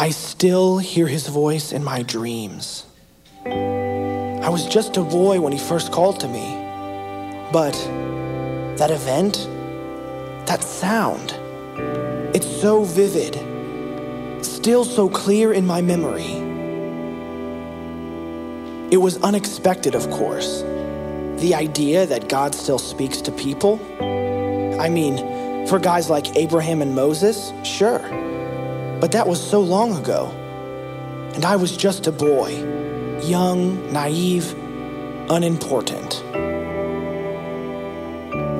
I still hear his voice in my dreams. I was just a boy when he first called to me. But that event, that sound, it's so vivid, still so clear in my memory. It was unexpected, of course. The idea that God still speaks to people. I mean, for guys like Abraham and Moses, sure. But that was so long ago. And I was just a boy, young, naive, unimportant.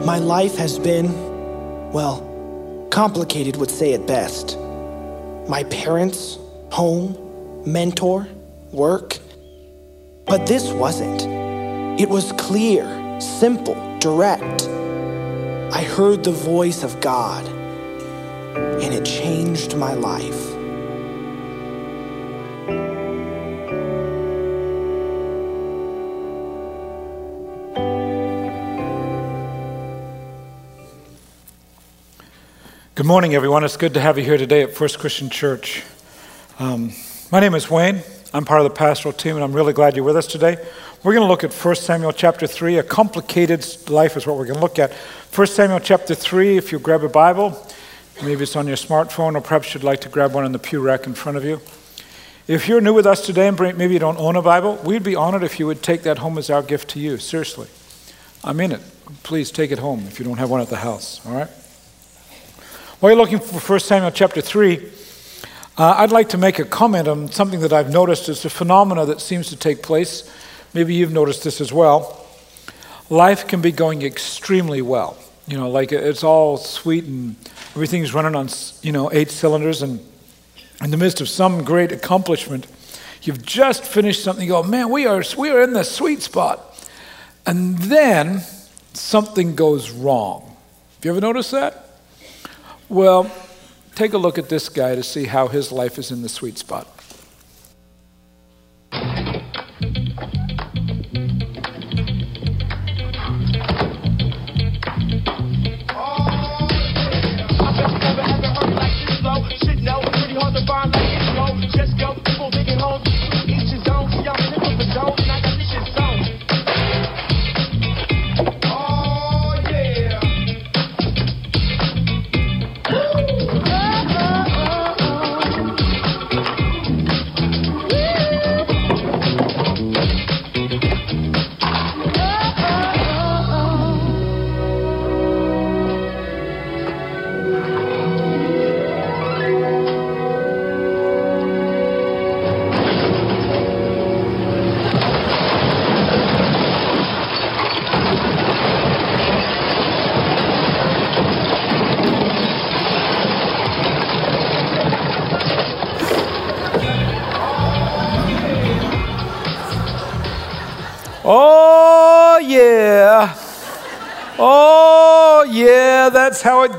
My life has been, well, complicated would say it best. My parents, home, mentor, work. But this wasn't. It was clear, simple, direct. I heard the voice of God, and it changed my life. Good morning, everyone. It's good to have you here today at First Christian Church. Um, my name is Wayne. I'm part of the pastoral team, and I'm really glad you're with us today. We're going to look at 1 Samuel chapter 3. A complicated life is what we're going to look at. 1 Samuel chapter 3, if you grab a Bible, maybe it's on your smartphone, or perhaps you'd like to grab one in the pew rack in front of you. If you're new with us today and maybe you don't own a Bible, we'd be honored if you would take that home as our gift to you. Seriously. I mean it. Please take it home if you don't have one at the house, all right? While you're looking for 1 Samuel chapter 3, uh, I'd like to make a comment on something that I've noticed as a phenomena that seems to take place. Maybe you've noticed this as well. Life can be going extremely well. You know, like it's all sweet and everything's running on, you know, eight cylinders. And in the midst of some great accomplishment, you've just finished something. You go, man, we are, we are in the sweet spot. And then something goes wrong. Have you ever noticed that? Well, take a look at this guy to see how his life is in the sweet spot. Oh,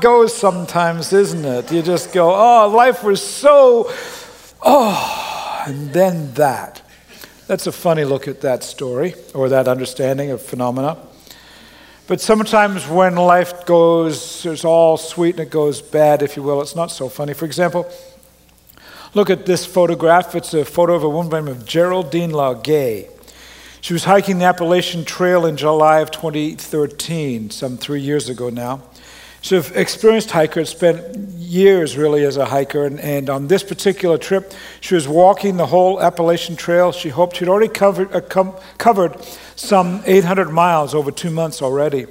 goes sometimes, isn't it? You just go, oh, life was so, oh, and then that. That's a funny look at that story or that understanding of phenomena. But sometimes when life goes, it's all sweet and it goes bad, if you will, it's not so funny. For example, look at this photograph. It's a photo of a woman by the name of Geraldine. She was hiking the Appalachian Trail in July of 2013, some three years ago now. She's an experienced hiker, spent years really as a hiker, and, and, on this particular trip, she was walking the whole Appalachian Trail. She hoped she'd already covered, uh, com- covered some 800 miles over two months already.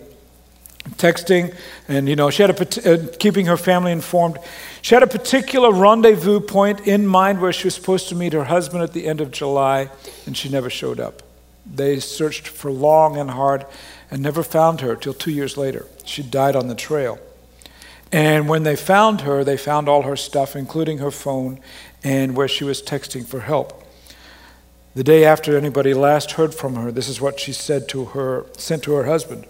Texting, and you know, she had a, uh, keeping her family informed. She had a particular rendezvous point in mind where she was supposed to meet her husband at the end of July, and she never showed up. They searched for long and hard and never found her till two years later. She died on the trail. And when they found her, they found all her stuff, including her phone and where she was texting for help. The day after anybody last heard from her, this is what she said to her, sent to her husband.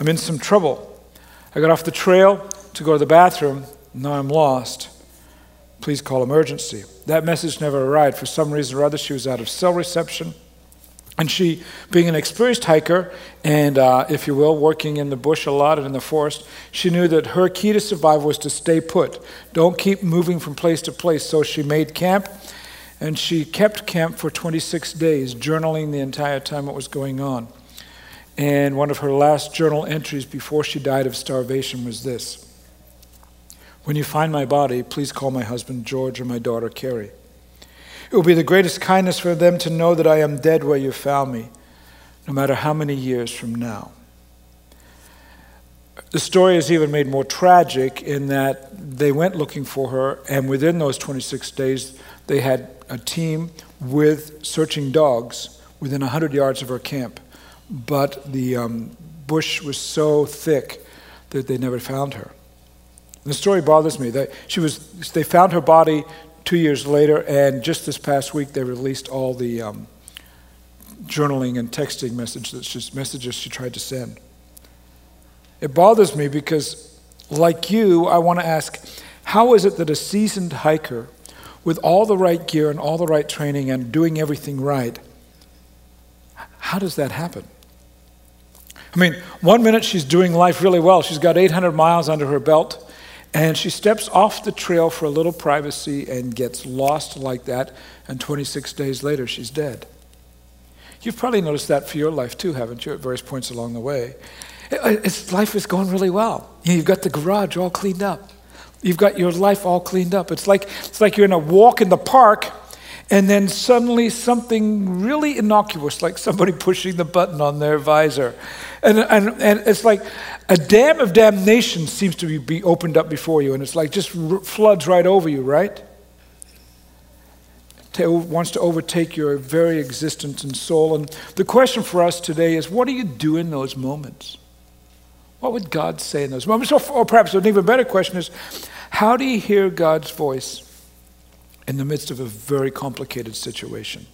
I'm in some trouble. I got off the trail to go to the bathroom. Now I'm lost. Please call emergency. That message never arrived. For some reason or other, she was out of cell reception And she, being an experienced hiker, and uh, if you will, working in the bush a lot and in the forest, she knew that her key to survival was to stay put. Don't keep moving from place to place. So she made camp, and she kept camp for 26 days, journaling the entire time what was going on. And one of her last journal entries before she died of starvation was this When you find my body, please call my husband George or my daughter Carrie. It will be the greatest kindness for them to know that I am dead where you found me, no matter how many years from now. The story is even made more tragic in that they went looking for her, and within those 26 days, they had a team with searching dogs within 100 yards of her camp. But the um, bush was so thick that they never found her. The story bothers me. That she was, they found her body two years later, and just this past week, they released all the um, journaling and texting messages, just messages she tried to send. It bothers me because, like you, I want to ask how is it that a seasoned hiker, with all the right gear and all the right training and doing everything right, how does that happen? I mean, one minute she's doing life really well. She's got 800 miles under her belt. And she steps off the trail for a little privacy and gets lost like that, and 26 days later, she's dead. You've probably noticed that for your life too, haven't you, at various points along the way? Uh, it's, life is going really well. You've got the garage all cleaned up. You've got your life all cleaned up. It's like, it's like you're in a walk in the park, and then suddenly something really innocuous, like somebody pushing the button on their visor. And, and, and it's like a dam of damnation seems to be, opened up before you, and it's like just floods right over you, right? Wants to overtake your very existence and soul. And the question for us today is what do you do in those moments? What would God say in those moments? Or, or perhaps an even better question is how do you hear God's voice in the midst of a very complicated situation?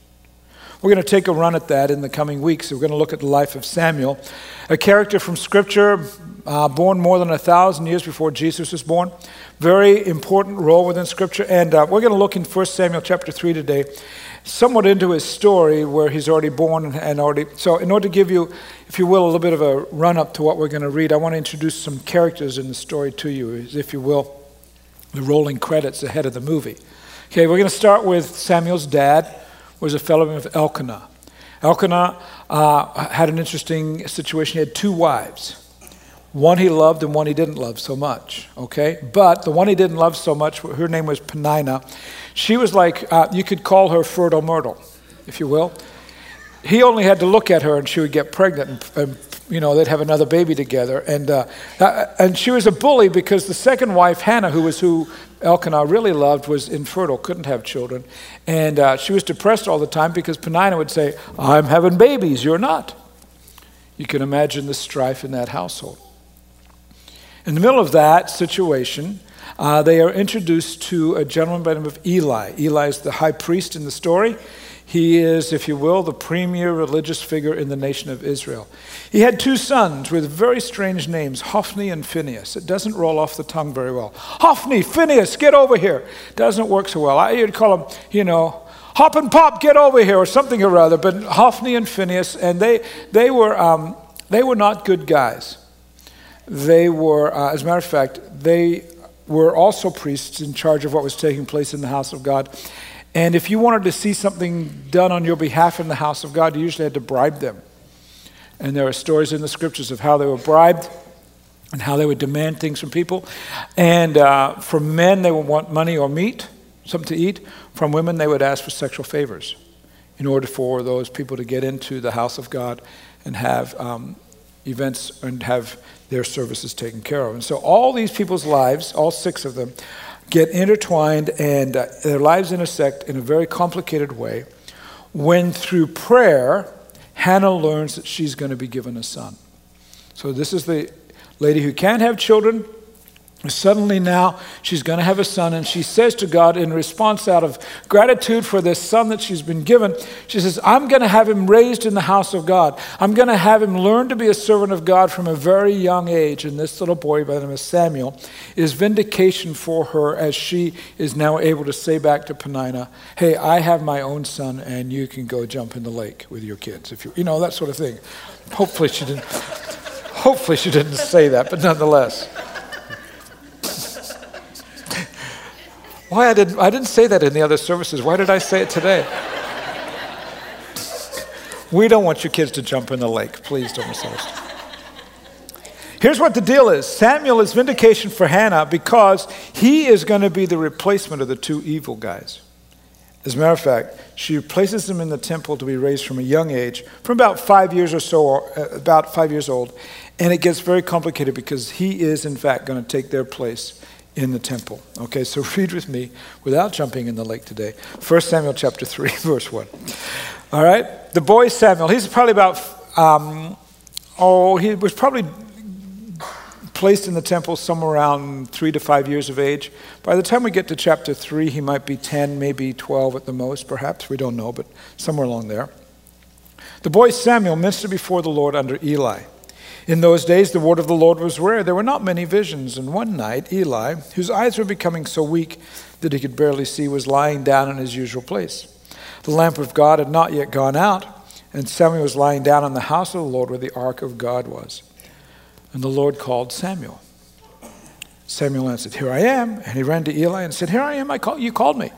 We're going to take a run at that in the coming weeks. We're going to look at the life of Samuel, a character from Scripture, uh, born more than a thousand years before Jesus was born. Very important role within Scripture. And uh, we're going to look in 1 Samuel chapter 3 today, somewhat into his story where he's already born and already. So, in order to give you, if you will, a little bit of a run up to what we're going to read, I want to introduce some characters in the story to you, if you will, the rolling credits ahead of the movie. Okay, we're going to start with Samuel's dad was a fellow named Elkanah. Elkanah uh, had an interesting situation. He had two wives. One he loved and one he didn't love so much, okay? But the one he didn't love so much, her name was Peninnah. She was like, uh, you could call her fertile myrtle, if you will. He only had to look at her and she would get pregnant and, and you know, they'd have another baby together. And, uh, uh, and she was a bully because the second wife, Hannah, who was who Elkanah really loved, was infertile, couldn't have children. And uh, she was depressed all the time because Peninnah would say, I'm having babies, you're not. You can imagine the strife in that household. In the middle of that situation, uh, they are introduced to a gentleman by the name of Eli. Eli is the high priest in the story. He is, if you will, the premier religious figure in the nation of Israel. He had two sons with very strange names, Hophni and Phinehas. It doesn't roll off the tongue very well. Hophni, Phinehas, get over here. Doesn't work so well. I, would call them, you know, hop and pop, get over here, or something or other. But Hophni and Phinehas, and they, they, were, um, they were not good guys. They were, uh, as a matter of fact, they were also priests in charge of what was taking place in the house of God. And if you wanted to see something done on your behalf in the house of God, you usually had to bribe them. And there are stories in the scriptures of how they were bribed and how they would demand things from people. And uh, from men, they would want money or meat, something to eat. From women, they would ask for sexual favors in order for those people to get into the house of God and have um, events and have their services taken care of. And so all these people's lives, all six of them, get intertwined and uh, their lives intersect in a very complicated way when through prayer, Hannah learns that she's going to be given a son. So this is the lady who can't have children, Suddenly now she's going to have a son, and she says to God, in response out of gratitude for this son that she's been given, she says, I'm going to have him raised in the house of God. I'm going to have him learn to be a servant of God from a very young age. And this little boy by the name of Samuel is vindication for her as she is now able to say back to Peninnah, Hey, I have my own son, and you can go jump in the lake with your kids. If you, you know, that sort of thing. Hopefully she didn't, hopefully she didn't say that, but nonetheless. Why I didn't, I didn't say that in the other services. Why did I say it today? we don't want your kids to jump in the lake. Please don't misunderstand. Here's what the deal is Samuel is vindication for Hannah because he is going to be the replacement of the two evil guys. As a matter of fact, she places him in the temple to be raised from a young age, from about five years or so, uh, about five years old. And it gets very complicated because he is, in fact, going to take their place in the temple. Okay, so read with me without jumping in the lake today. 1 Samuel chapter 3, verse 1. All right, the boy Samuel, he's probably about, um, oh, he was probably placed in the temple somewhere around three to five years of age. By the time we get to chapter 3, he might be 10, maybe 12 at the most, perhaps. We don't know, but somewhere along there. The boy Samuel ministered before the Lord under Eli. In those days, the word of the Lord was rare. There were not many visions. And one night, Eli, whose eyes were becoming so weak that he could barely see, was lying down in his usual place. The lamp of God had not yet gone out, and Samuel was lying down in the house of the Lord where the ark of God was. And the Lord called Samuel. Samuel answered, Here I am. And he ran to Eli and said, Here I am. I call, you called me.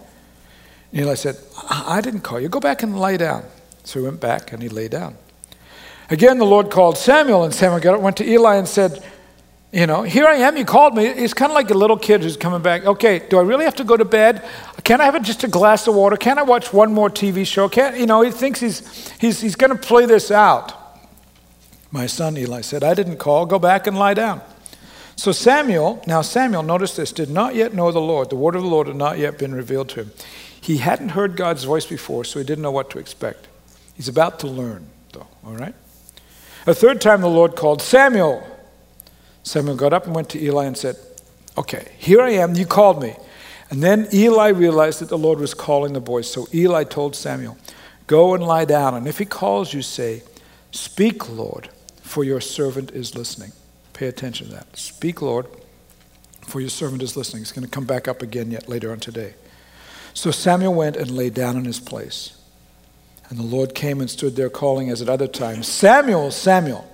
And Eli said, I didn't call you. Go back and lie down. So he went back and he lay down. Again, the Lord called Samuel, and Samuel got up, went to Eli and said, You know, here I am, you called me. It's kind of like a little kid who's coming back. Okay, do I really have to go to bed? Can I have just a glass of water? Can I watch one more TV show? Can't, you know, he thinks he's, he's, he's going to play this out. My son, Eli said, I didn't call. Go back and lie down. So Samuel, now Samuel, notice this, did not yet know the Lord. The word of the Lord had not yet been revealed to him. He hadn't heard God's voice before, so he didn't know what to expect. He's about to learn, though, all right? A third time the Lord called Samuel. Samuel got up and went to Eli and said, Okay, here I am, you called me. And then Eli realized that the Lord was calling the boy. So Eli told Samuel, Go and lie down, and if he calls you, say, Speak, Lord, for your servant is listening. Pay attention to that. Speak, Lord, for your servant is listening. It's going to come back up again yet later on today. So Samuel went and lay down in his place. And the Lord came and stood there calling as at other times, Samuel, Samuel.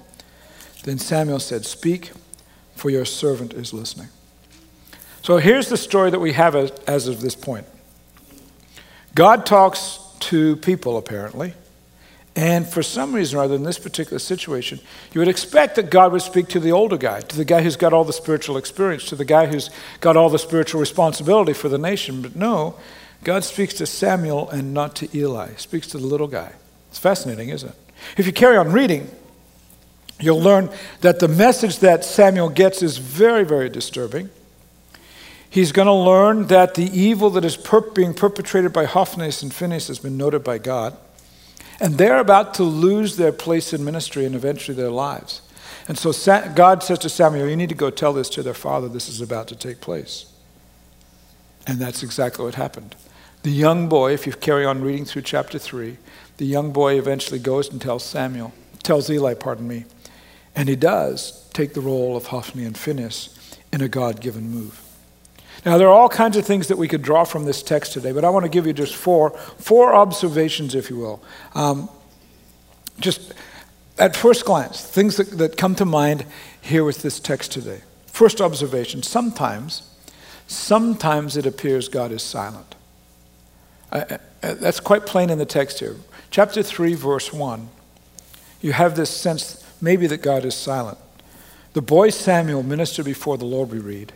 Then Samuel said, Speak, for your servant is listening. So here's the story that we have as, of this point God talks to people, apparently. And for some reason or other, in this particular situation, you would expect that God would speak to the older guy, to the guy who's got all the spiritual experience, to the guy who's got all the spiritual responsibility for the nation. But no, God speaks to Samuel and not to Eli. He speaks to the little guy. It's fascinating, isn't it? If you carry on reading, you'll learn that the message that Samuel gets is very, very disturbing. He's going to learn that the evil that is per- being perpetrated by Hophnius and Phinehas has been noted by God. And they're about to lose their place in ministry and eventually their lives. And so God says to Samuel, You need to go tell this to their father. This is about to take place. And that's exactly what happened. The young boy, if you carry on reading through chapter 3, the young boy eventually goes and tells Samuel, tells Eli, pardon me, and he does take the role of Hophni and Phinehas in a God given move. Now, there are all kinds of things that we could draw from this text today, but I want to give you just four, four observations, if you will. Um, just at first glance, things that, that come to mind here with this text today. First observation sometimes, sometimes it appears God is silent. Uh, that's quite plain in the text here. Chapter 3, verse 1. You have this sense maybe that God is silent. The boy Samuel ministered before the Lord, we read.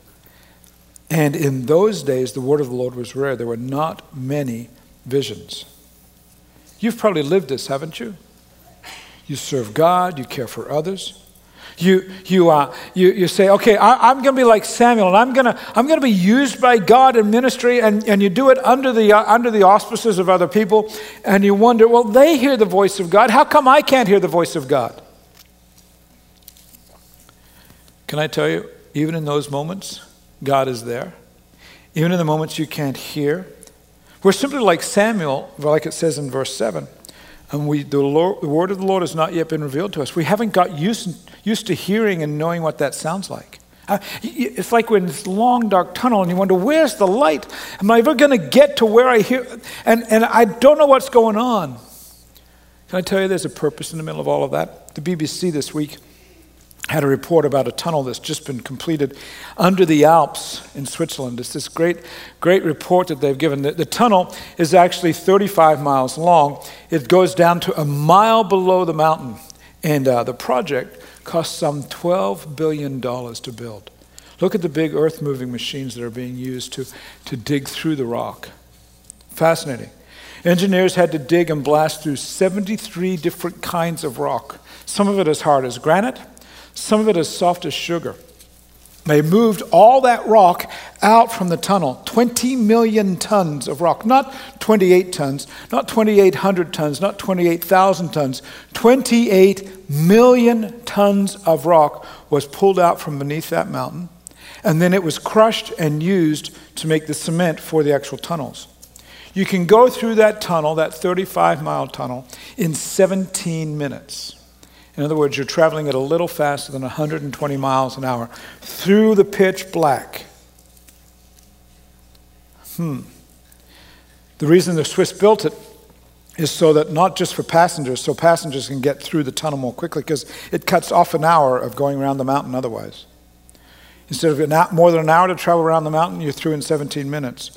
And in those days, the word of the Lord was rare. There were not many visions. You've probably lived this, haven't you? You serve God, you care for others. You, you, uh, you, you say, okay, I, am going to be like Samuel, and I'm going to I'm to be used by God in ministry, and, and you do it under the, uh, under the auspices of other people, and you wonder, well, they hear the voice of God. How come I can't hear the voice of God? Can I tell you, even in those moments, God is there. Even in the moments you can't hear. We're simply like Samuel, like it says in verse 7. And we, the, Lord, the word of the Lord has not yet been revealed to us. We haven't got used, used to hearing and knowing what that sounds like. Uh, it's like when it's long, dark tunnel, and you wonder, where's the light? Am I ever going to get to where I hear? And, and I don't know what's going on. Can I tell you there's a purpose in the middle of all of that? The BBC this week had a report about a tunnel that's just been completed under the Alps in Switzerland. It's this great, great report that they've given. The, the, tunnel is actually 35 miles long. It goes down to a mile below the mountain. And uh, the project cost some $12 billion to build. Look at the big earth moving machines that are being used to, to dig through the rock. Fascinating. Engineers had to dig and blast through 73 different kinds of rock. Some of it as hard as granite, some of it as soft as sugar. They moved all that rock out from the tunnel 20 million tons of rock, not 28 tons, not 2,800 tons, not 28,000 tons. 28 million tons of rock was pulled out from beneath that mountain, and then it was crushed and used to make the cement for the actual tunnels. You can go through that tunnel, that 35 mile tunnel, in 17 minutes. In other words, you're traveling at a little faster than 120 miles an hour through the pitch black. Hmm. The reason the Swiss built it is so that not just for passengers, so passengers can get through the tunnel more quickly because it cuts off an hour of going around the mountain otherwise. Instead of more than an hour to travel around the mountain, you're through in 17 minutes.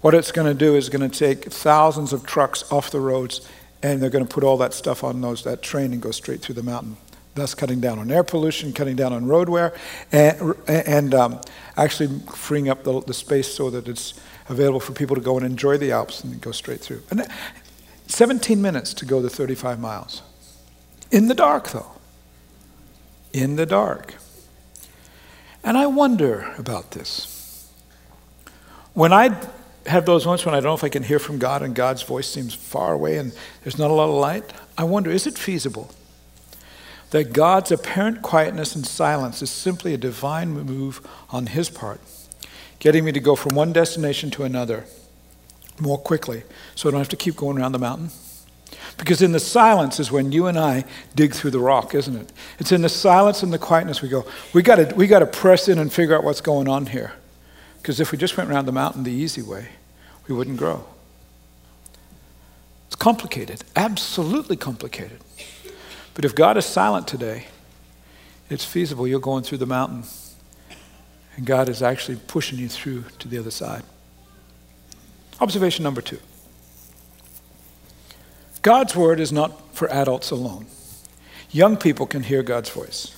What it's going to do is going to take thousands of trucks off the roads and they're going to put all that stuff on those that train and go straight through the mountain. Thus cutting down on air pollution cutting down on road wear and, and um, actually freeing up the, the, space so that it's available for people to go and enjoy the alps and go straight through. And 17 minutes to go the 35 miles. In the dark though. In the dark. And i wonder about this. When i have those moments when I don't know if I can hear from God and God's voice seems far away and there's not a lot of light. I wonder, is it feasible that God's apparent quietness and silence is simply a divine move on His part, getting me to go from one destination to another more quickly so I don't have to keep going around the mountain? Because in the silence is when you and I dig through the rock, isn't it? It's in the silence and the quietness we go, we got to we got to press in and figure out what's going on here. Because if we just went around the mountain the easy way, we wouldn't grow. It's complicated, absolutely complicated. But if God is silent today, it's feasible you're going through the mountain and God is actually pushing you through to the other side. Observation number two God's word is not for adults alone. Young people can hear God's voice.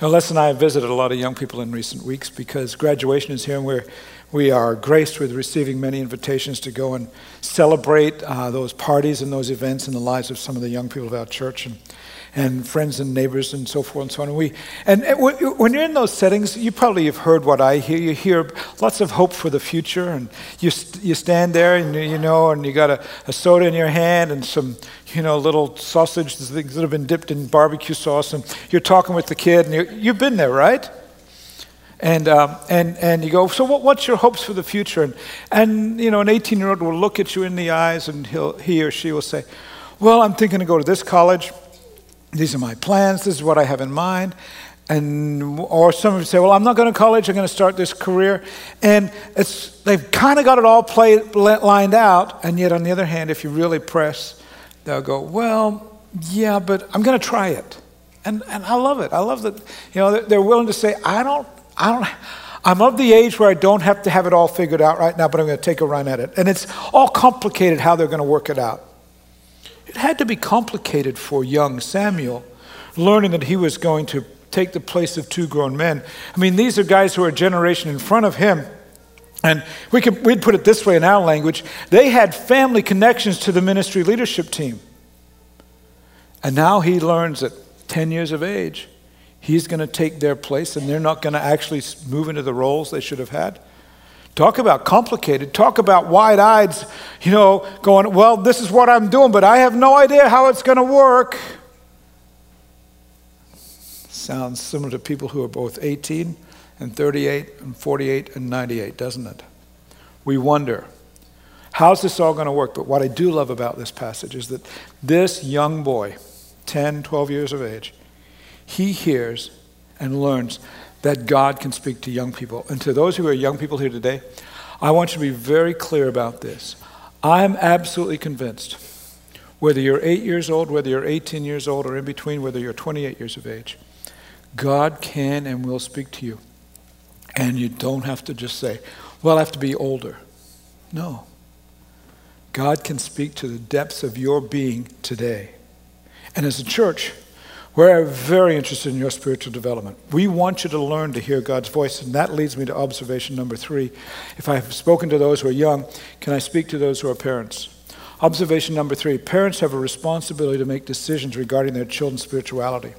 Now, Les and I have visited a lot of young people in recent weeks because graduation is here and we're, we are graced with receiving many invitations to go and celebrate uh, those parties and those events in the lives of some of the young people of our church. And and friends and neighbors and so forth and so on. And, we, and when you're in those settings, you probably have heard what I hear. You hear lots of hope for the future, and you, you stand there and you know, and you got a, a soda in your hand and some, you know, little sausage things that have been dipped in barbecue sauce, and you're talking with the kid, and you have been there, right? And, um, and, and you go, so what, what's your hopes for the future? And, and you know, an 18 year old will look at you in the eyes and he'll, he or she will say, well, I'm thinking to go to this college these are my plans, this is what I have in mind. And, or some of you say, well, I'm not going to college, I'm going to start this career. And it's, they've kind of got it all played, lined out. And yet, on the other hand, if you really press, they'll go, well, yeah, but I'm going to try it. And, and I love it. I love that, you know, they're willing to say, I don't, I don't, I'm of the age where I don't have to have it all figured out right now, but I'm going to take a run at it. And it's all complicated how they're going to work it out. It had to be complicated for young Samuel, learning that he was going to take the place of two grown men. I mean, these are guys who are a generation in front of him. And we could, we'd put it this way in our language they had family connections to the ministry leadership team. And now he learns at 10 years of age, he's going to take their place and they're not going to actually move into the roles they should have had. Talk about complicated. Talk about wide eyed, you know, going, well, this is what I'm doing, but I have no idea how it's going to work. Sounds similar to people who are both 18 and 38 and 48 and 98, doesn't it? We wonder, how's this all going to work? But what I do love about this passage is that this young boy, 10, 12 years of age, he hears and learns that God can speak to young people. And to those who are young people here today, I want you to be very clear about this. I am absolutely convinced, whether you're eight years old, whether you're 18 years old, or in between, whether you're 28 years of age, God can and will speak to you. And you don't have to just say, well, I have to be older. No. God can speak to the depths of your being today. And as a church, we're very interested in your spiritual development. We want you to learn to hear God's voice, and that leads me to observation number three. If I have spoken to those who are young, can I speak to those who are parents? Observation number three parents have a responsibility to make decisions regarding their children's spirituality.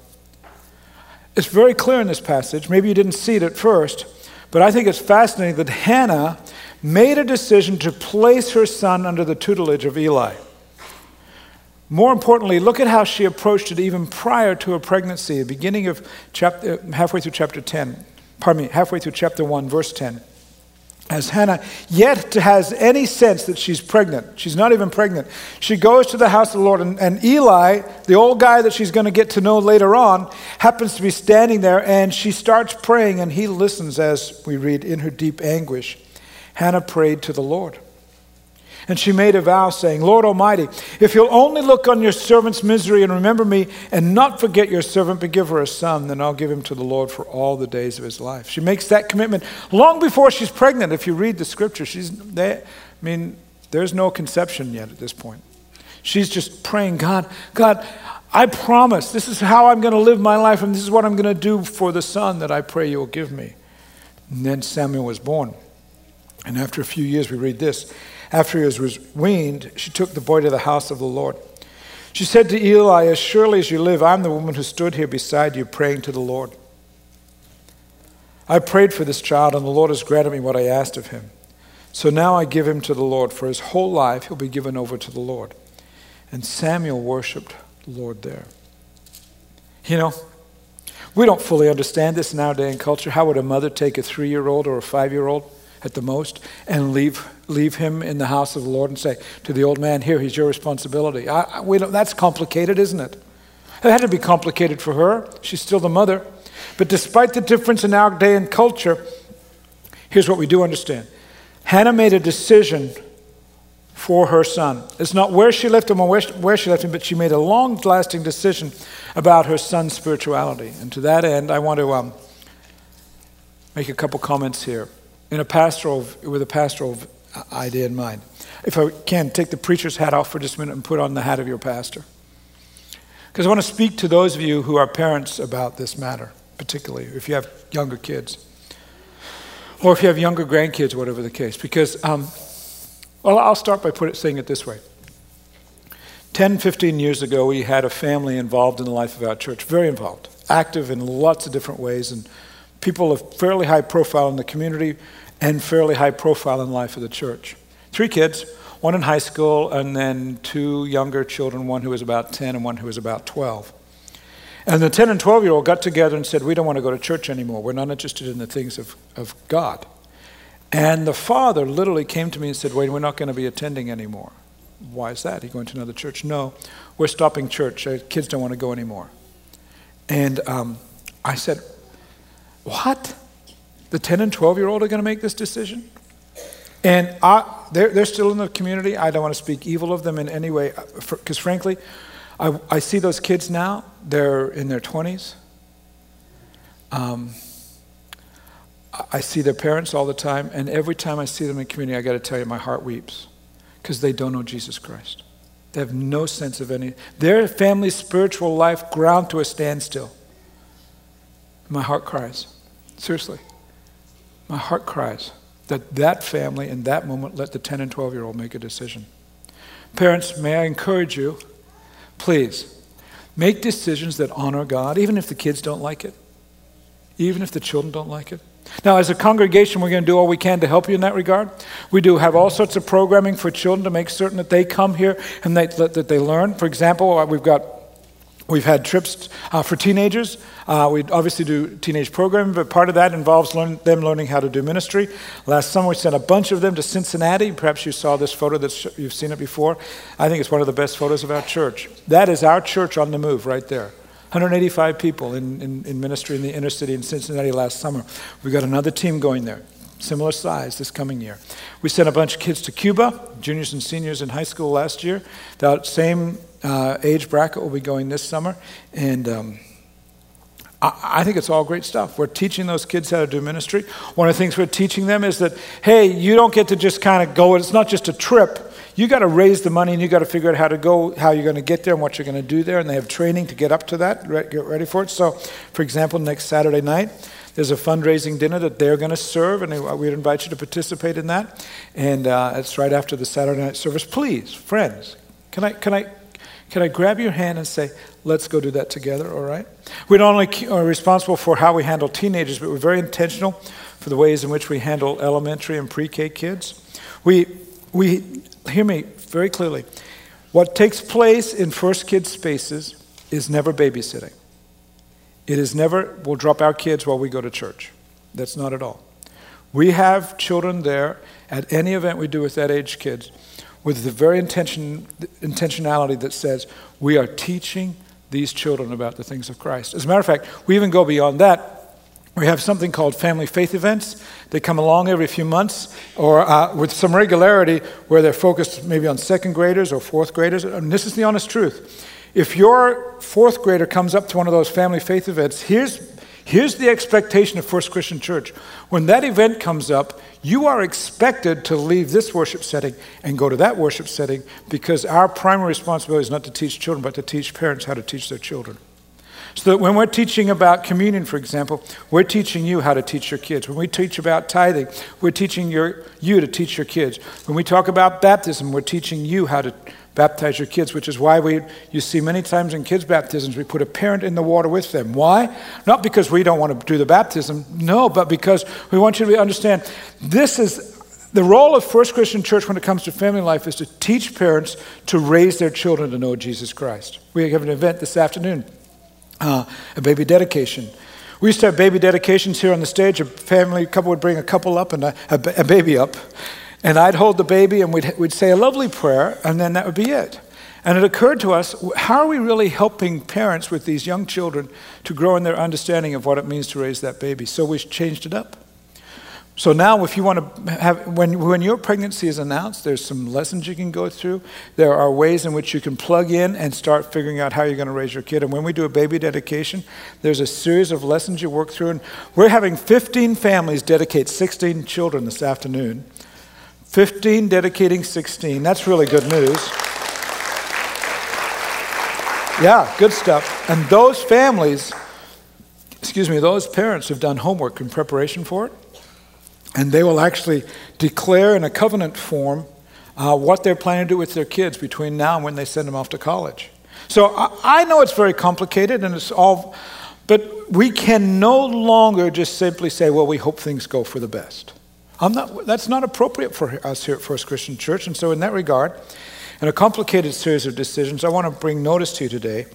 It's very clear in this passage. Maybe you didn't see it at first, but I think it's fascinating that Hannah made a decision to place her son under the tutelage of Eli. More importantly, look at how she approached it even prior to her pregnancy, beginning of chapter, halfway through chapter 10, pardon me, halfway through chapter 1, verse 10. As Hannah yet has any sense that she's pregnant, she's not even pregnant, she goes to the house of the Lord, and, and Eli, the old guy that she's going to get to know later on, happens to be standing there, and she starts praying, and he listens as we read, in her deep anguish. Hannah prayed to the Lord. And she made a vow, saying, Lord Almighty, if you'll only look on your servant's misery and remember me, and not forget your servant, but give her a son, then I'll give him to the Lord for all the days of his life. She makes that commitment long before she's pregnant. If you read the scripture, she's they, I mean, there's no conception yet at this point. She's just praying, God, God, I promise this is how I'm going to live my life, and this is what I'm going to do for the son that I pray you'll give me. And then Samuel was born. And after a few years, we read this. After he was weaned, she took the boy to the house of the Lord. She said to Eli, As surely as you live, I'm the woman who stood here beside you praying to the Lord. I prayed for this child, and the Lord has granted me what I asked of him. So now I give him to the Lord. For his whole life, he'll be given over to the Lord. And Samuel worshiped the Lord there. You know, we don't fully understand this in culture. How would a mother take a three year old or a five year old at the most and leave, leave him in the house of the Lord and say to the old man, Here, he's your responsibility. I, I, that's complicated, isn't it? It had to be complicated for her. She's still the mother. But despite the difference in our day and culture, here's what we do understand Hannah made a decision for her son. It's not where she left him or where she, where she left him, but she made a long lasting decision about her son's spirituality. And to that end, I want to um, make a couple comments here in a pastoral, with a pastoral idea in mind. If I can, take the preacher's hat off for just a minute and put on the hat of your pastor. Because I want to speak to those of you who are parents about this matter, particularly if you have younger kids. Or if you have younger grandkids, whatever the case. Because, um, well, I'll start by put it, saying it this way. 10, 15 years ago, we had a family involved in the life of our church, very involved, active in lots of different ways, and people of fairly high profile in the community and fairly high profile in life of the church. Three kids, one in high school, and then two younger children, one who was about 10 and one who was about 12. And the 10 and 12 year old got together and said, We don't want to go to church anymore. We're not interested in the things of, of God. And the father literally came to me and said, Wait, we're not going to be attending anymore. Why is that? Are you going to another church? No, we're stopping church. Our kids don't want to go anymore. And um, I said, What? The 10 and 12 year old are going to make this decision? And I, they're, they're still in the community. I don't want to speak evil of them in any way, because uh, frankly, I, I see those kids now, they're in their 20s. Um, I see their parents all the time, and every time I see them in community, I got to tell you, my heart weeps because they don't know Jesus Christ. They have no sense of any. Their family's spiritual life ground to a standstill. My heart cries. Seriously. My heart cries that that family in that moment let the 10 and 12 year old make a decision. Parents, may I encourage you, please, make decisions that honor God, even if the kids don't like it, even if the children don't like it. Now, as a congregation, we're going to do all we can to help you in that regard. We do have all sorts of programming for children to make certain that they come here and they, that they learn. For example, uh, we've got We've had trips uh, for teenagers. Uh, we obviously do teenage programming, but part of that involves learn, them learning how to do ministry. Last summer, we sent a bunch of them to Cincinnati. Perhaps you saw this photo, that you've seen it before. I think it's one of the best photos of our church. That is our church on the move right there. 185 people in, in, in ministry in the inner city in Cincinnati last summer. We've got another team going there similar size this coming year. We sent a bunch of kids to Cuba, juniors and seniors in high school last year. That same uh, age bracket will be going this summer. And um, I, I think it's all great stuff. We're teaching those kids how to do ministry. One of the things we're teaching them is that, hey, you don't get to just kind of go, it's not just a trip. You got to raise the money and you got to figure out how to go, how you're going to get there and what you're going to do there. And they have training to get up to that, get ready for it. So, for example, next Saturday night, there's a fundraising dinner that they're going to serve, and we'd invite you to participate in that. And uh, it's right after the Saturday night service. Please, friends, can I, can I, can I grab your hand and say, let's go do that together, all right? We not only are uh, responsible for how we handle teenagers, but we're very intentional for the ways in which we handle elementary and pre K kids. We, we, hear me very clearly. What takes place in First kid spaces is never babysitting. It is never, we'll drop our kids while we go to church. That's not at all. We have children there at any event we do with that age kids with the very intention, intentionality that says we are teaching these children about the things of Christ. As a matter of fact, we even go beyond that. We have something called family faith events. They come along every few months or uh, with some regularity where they're focused maybe on second graders or fourth graders. And this is the honest truth. If your fourth grader comes up to one of those family faith events, here's, here's the expectation of First Christian Church. When that event comes up, you are expected to leave this worship setting and go to that worship setting because our primary responsibility is not to teach children, but to teach parents how to teach their children. So that when we're teaching about communion, for example, we're teaching you how to teach your kids. When we teach about tithing, we're teaching your, you to teach your kids. When we talk about baptism, we're teaching you how to baptize your kids, which is why we, you see many times in kids' baptisms, we put a parent in the water with them. Why? Not because we don't want to do the baptism, no, but because we want you to understand this is the role of First Christian Church when it comes to family life is to teach parents to raise their children to know Jesus Christ. We have an event this afternoon, uh, a baby dedication. We used to have baby dedications here on the stage. A family couple would bring a couple up and a, a, a baby up. And I'd hold the baby and we'd, we'd say a lovely prayer, and then that would be it. And it occurred to us how are we really helping parents with these young children to grow in their understanding of what it means to raise that baby? So we changed it up. So now, if you want to have, when, when your pregnancy is announced, there's some lessons you can go through. There are ways in which you can plug in and start figuring out how you're going to raise your kid. And when we do a baby dedication, there's a series of lessons you work through. And we're having 15 families dedicate 16 children this afternoon. 15 dedicating 16. That's really good news. Yeah, good stuff. And those families, excuse me, those parents have done homework in preparation for it. And they will actually declare in a covenant form uh, what they're planning to do with their kids between now and when they send them off to college. So I, I know it's very complicated and it's all, but we can no longer just simply say, well, we hope things go for the best. Not, that's not appropriate for us here at First Christian Church. And so, in that regard, in a complicated series of decisions, I want to bring notice to you today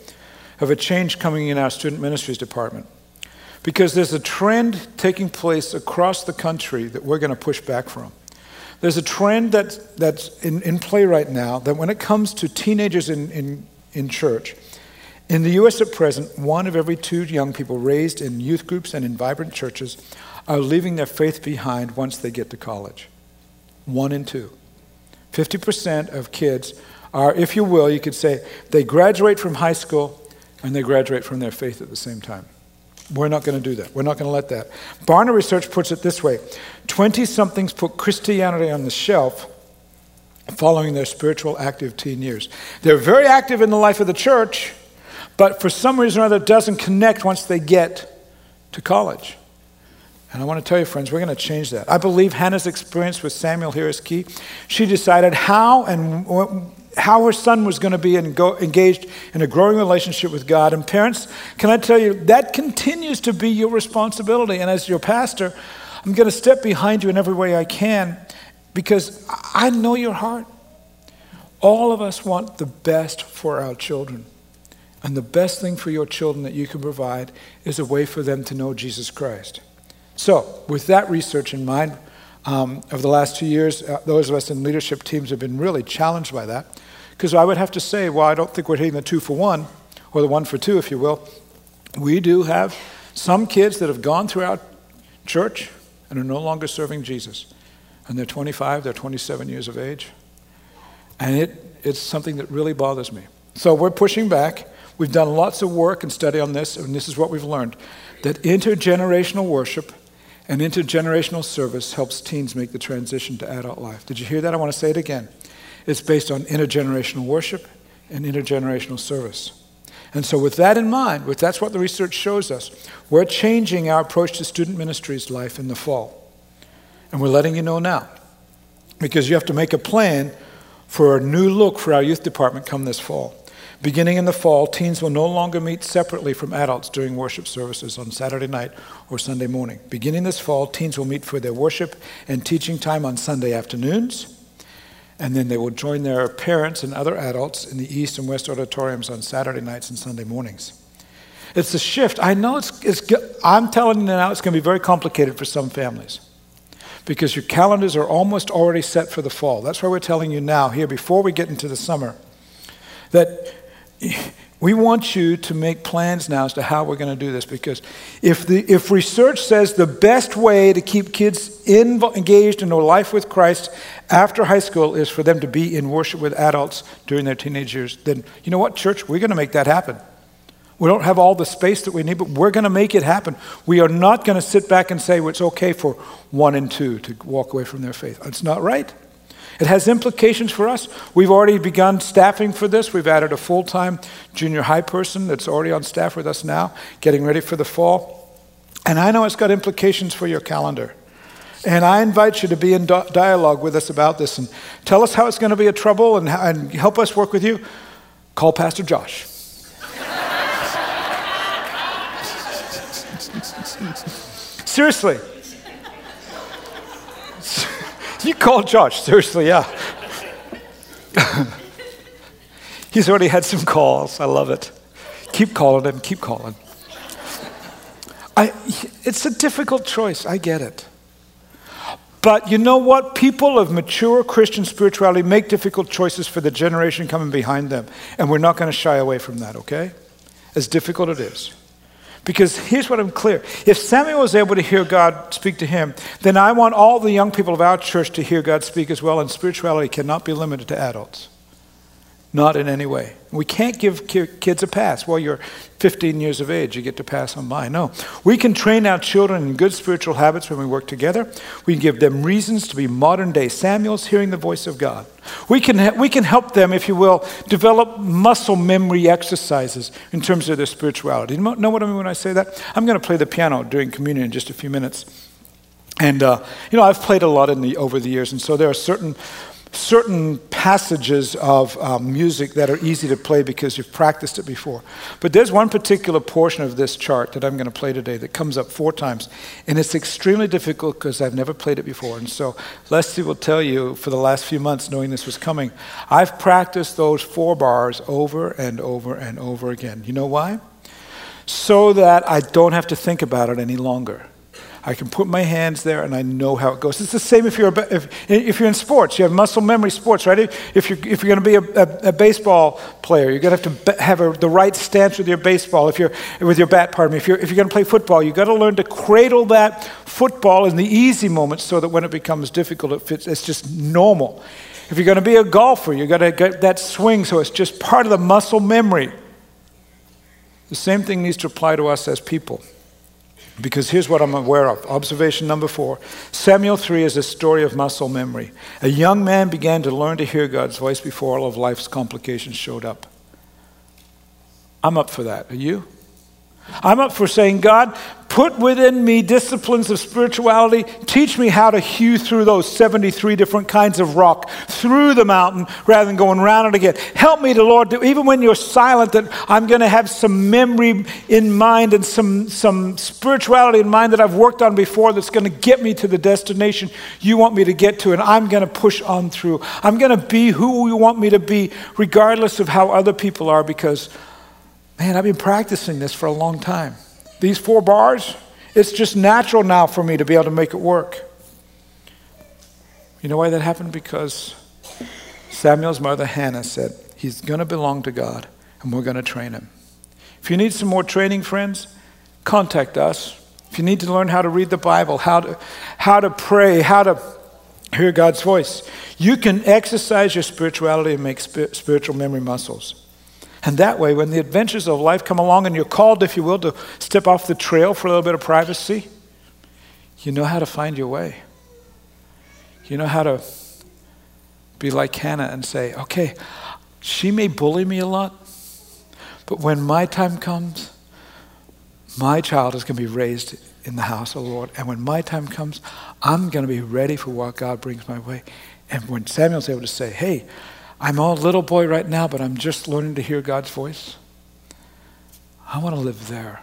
of a change coming in our student ministries department. Because there's a trend taking place across the country that we're going to push back from. There's a trend that's, that's in, in play right now that when it comes to teenagers in, in, in church, in the U.S. at present, one of every two young people raised in youth groups and in vibrant churches are leaving their faith behind once they get to college. One in two. 50% of kids are, if you will, you could say, they graduate from high school and they graduate from their faith at the same time. We're not going to do that. We're not going to let that. Barna Research puts it this way 20 somethings put Christianity on the shelf following their spiritual active teen years. They're very active in the life of the church, but for some reason or other, it doesn't connect once they get to college. And I want to tell you, friends, we're going to change that. I believe Hannah's experience with Samuel here is key. She decided how and how her son was going to be engaged in a growing relationship with God. And parents, can I tell you, that continues to be your responsibility. And as your pastor, I'm going to step behind you in every way I can because I know your heart. All of us want the best for our children. And the best thing for your children that you can provide is a way for them to know Jesus Christ. So, with that research in mind, um, over the last two years, uh, those of us in leadership teams have been really challenged by that. Because I would have to say, well, I don't think we're hitting the two for one, or the one for two, if you will. We do have some kids that have gone throughout church and are no longer serving Jesus. And they're 25, they're 27 years of age. And it, it's something that really bothers me. So we're pushing back. We've done lots of work and study on this, and this is what we've learned that intergenerational worship and intergenerational service helps teens make the transition to adult life. Did you hear that? I want to say it again. It's based on intergenerational worship and intergenerational service. And so, with that in mind, with that's what the research shows us, we're changing our approach to student ministries life in the fall. And we're letting you know now. Because you have to make a plan for a new look for our youth department come this fall. Beginning in the fall, teens will no longer meet separately from adults during worship services on Saturday night or Sunday morning. Beginning this fall, teens will meet for their worship and teaching time on Sunday afternoons and then they will join their parents and other adults in the East and West auditoriums on Saturday nights and Sunday mornings. It's a shift. I know it's, it's I'm telling you now, it's going to be very complicated for some families because your calendars are almost already set for the fall. That's why we're telling you now, here, before we get into the summer, that we want you to make plans now as to how we're going to do this because if, the, if research says the best way to keep kids in, engaged in a life with Christ after high school is for them to be in worship with adults during their teenage years, then you know what, church? We're going to make that happen. We don't have all the space that we need, but we're going to make it happen. We are not going to sit back and say well, it's okay for one and two to walk away from their faith. It's not right. It has implications for us. We've already begun staffing for this. We've added a full time junior high person that's already on staff with us now, getting ready for the fall. And I know it's got implications for your calendar. And I invite you to be in dialogue with us about this and tell us how it's going to be a trouble and, and help us work with you. Call Pastor Josh. Seriously. You call Josh, seriously, yeah. He's already had some calls. I love it. Keep calling him, keep calling. I, it's a difficult choice. I get it. But you know what? People of mature Christian spirituality make difficult choices for the generation coming behind them. And we're not going to shy away from that, okay? As difficult it is. Because here's what I'm clear if Samuel was able to hear God speak to him, then I want all the young people of our church to hear God speak as well, and spirituality cannot be limited to adults. Not in any way. We can't give kids a pass. Well, you're 15 years of age, you get to pass on by. No. We can train our children in good spiritual habits when we work together. We can give them reasons to be modern day Samuels hearing the voice of God. We can, we can help them, if you will, develop muscle memory exercises in terms of their spirituality. You know what I mean when I say that? I'm going to play the piano during communion in just a few minutes. And, uh, you know, I've played a lot in the, over the years, and so there are certain certain passages of um, music that are easy to play because you've practiced it before. But there's one particular portion of this chart that I'm going to play today that comes up four times. And it's extremely difficult because I've never played it before. And so Leslie will tell you for the last few months, knowing this was coming, I've practiced those four bars over and over and over again. You know why? So that I don't have to think about it any longer. I can put my hands there and I know how it goes. It's the same if you're, a, if, if you're in sports. You have muscle memory sports, right? If you're, if you're going to be a, a, a, baseball player, you're going to have to have the right stance with your baseball, if you're, with your bat, pardon me. If you're, if you're going to play football, you've got to learn to cradle that football in the easy moments so that when it becomes difficult, it fits, it's just normal. If you're going to be a golfer, you've got to get that swing so it's just part of the muscle memory. The same thing needs to apply to us as people. Because here's what I'm aware of. Observation number four Samuel 3 is a story of muscle memory. A young man began to learn to hear God's voice before all of life's complications showed up. I'm up for that. Are you? I'm up for saying, God, put within me disciplines of spirituality. Teach me how to hew through those 73 different kinds of rock, through the mountain, rather than going around it again. Help me to, Lord, to, even when you're silent, that I'm going to have some memory in mind and some, some spirituality in mind that I've worked on before that's going to get me to the destination you want me to get to, and I'm going to push on through. I'm going to be who you want me to be, regardless of how other people are, because Man, I've been practicing this for a long time. These four bars, it's just natural now for me to be able to make it work. You know why that happened? Because Samuel's mother, Hannah, said, He's going to belong to God, and we're going to train him. If you need some more training, friends, contact us. If you need to learn how to read the Bible, how to, how to pray, how to hear God's voice, you can exercise your spirituality and make spiritual memory muscles. And that way, when the adventures of life come along and you're called, if you will, to step off the trail for a little bit of privacy, you know how to find your way. You know how to be like Hannah and say, okay, she may bully me a lot, but when my time comes, my child is going to be raised in the house of the Lord. And when my time comes, I'm going to be ready for what God brings my way. And when Samuel's able to say, hey, I'm a little boy right now, but I'm just learning to hear God's voice. I want to live there,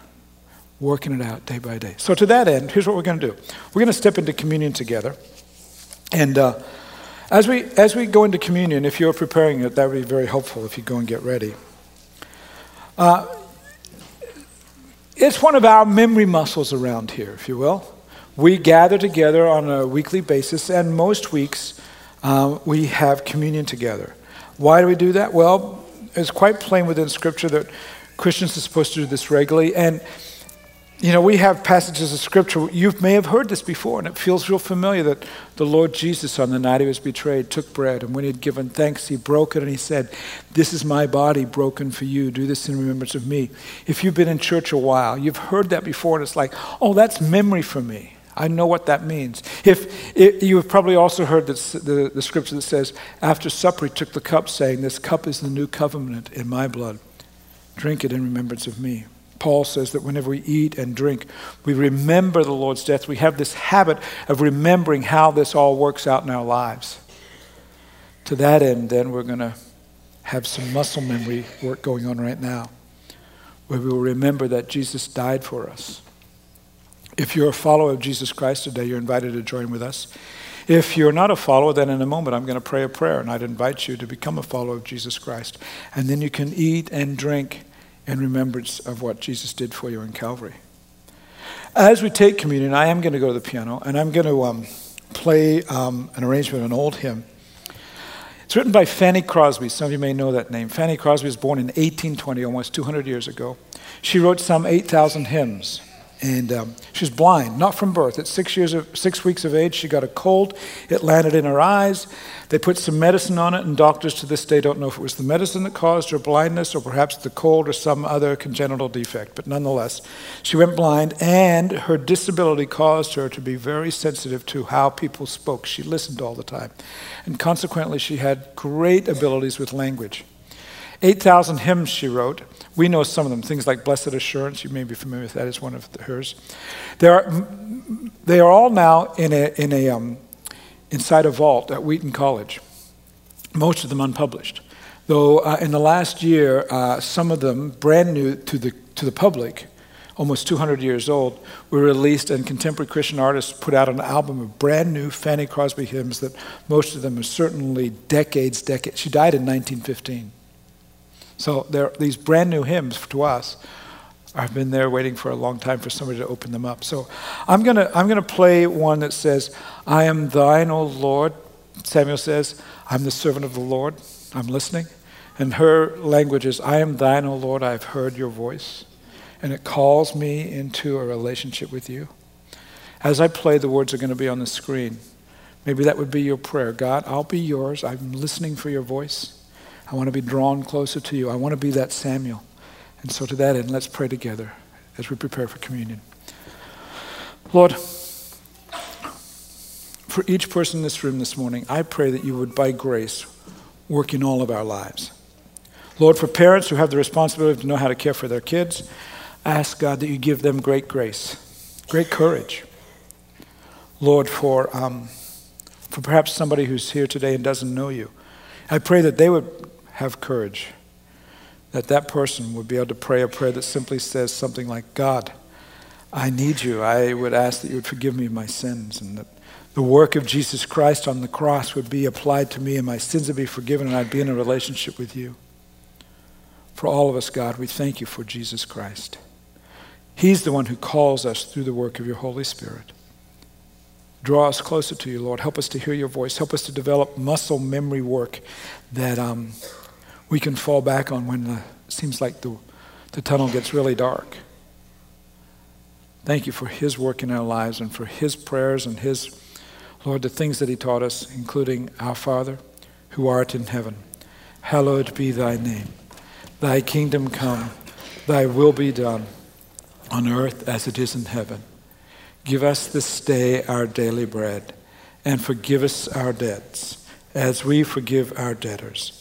working it out day by day. So, to that end, here's what we're going to do we're going to step into communion together. And uh, as, we, as we go into communion, if you're preparing it, that would be very helpful if you go and get ready. Uh, it's one of our memory muscles around here, if you will. We gather together on a weekly basis, and most weeks uh, we have communion together. Why do we do that? Well, it's quite plain within Scripture that Christians are supposed to do this regularly. And, you know, we have passages of Scripture. You may have heard this before, and it feels real familiar that the Lord Jesus, on the night he was betrayed, took bread, and when he had given thanks, he broke it, and he said, This is my body broken for you. Do this in remembrance of me. If you've been in church a while, you've heard that before, and it's like, oh, that's memory for me. I know what that means. If, you have probably also heard this, the, the scripture that says, after supper, he took the cup, saying, This cup is the new covenant in my blood. Drink it in remembrance of me. Paul says that whenever we eat and drink, we remember the Lord's death. We have this habit of remembering how this all works out in our lives. To that end, then, we're going to have some muscle memory work going on right now, where we will remember that Jesus died for us if you're a follower of Jesus Christ today, you're invited to join with us. If you're not a follower, then in a moment I'm going to pray a prayer and I'd invite you to become a follower of Jesus Christ. And then you can eat and drink in remembrance of what Jesus did for you in Calvary. As we take communion, I am going to go to the piano and I'm going to um, play um, an arrangement of an old hymn. It's written by Fanny Crosby. Some of you may know that name. Fanny Crosby was born in 1820, almost 200 years ago. She wrote some 8,000 hymns. And um, she's blind, not from birth. At six, years of, six weeks of age, she got a cold. It landed in her eyes. They put some medicine on it, and doctors to this day don't know if it was the medicine that caused her blindness or perhaps the cold or some other congenital defect. But nonetheless, she went blind, and her disability caused her to be very sensitive to how people spoke. She listened all the time. And consequently, she had great abilities with language. 8,000 hymns she wrote. We know some of them, things like Blessed Assurance. You may be familiar with that as one of hers. They are, they are all now in a, in a, um, inside a vault at Wheaton College, most of them unpublished. Though uh, in the last year, uh, some of them, brand new to the, to the public, almost 200 years old, were released, and contemporary Christian artists put out an album of brand new Fanny Crosby hymns that most of them are certainly decades, decades. She died in 1915. So these brand new hymns to us. I've been there waiting for a long time for somebody to open them up. So I'm going to I'm gonna play one that says, I am thine, O Lord. Samuel says, I'm the servant of the Lord. I'm listening. And her language is, I am thine, O Lord. I've heard your voice. And it calls me into a relationship with you. As I play, the words are going to be on the screen. Maybe that would be your prayer. God, I'll be yours. I'm listening for your voice. I want to be drawn closer to you. I want to be that Samuel. And so, to that end, let's pray together as we prepare for communion. Lord, for each person in this room this morning, I pray that you would, by grace, work in all of our lives. Lord, for parents who have the responsibility to know how to care for their kids, ask God that you give them great grace, great courage. Lord, for, um, for perhaps somebody who's here today and doesn't know you, I pray that they would have courage. That that person would be able to pray a prayer that simply says something like, God, I need you. I would ask that you would forgive me my sins and that the work of Jesus Christ on the cross would be applied to me and my sins would be forgiven and I'd be in a relationship with you. For all of us, God, we thank you for Jesus Christ. He's the one who calls us through the work of your Holy Spirit. Draw us closer to you, Lord. Help us to hear your voice. Help us to develop muscle memory work that um, we can fall back on when it seems like the, the tunnel gets really dark. Thank you for his work in our lives and for his prayers and his, Lord, the things that he taught us, including our Father who art in heaven. Hallowed be thy name. Thy kingdom come, thy will be done on earth as it is in heaven. Give us this day our daily bread, and forgive us our debts, as we forgive our debtors.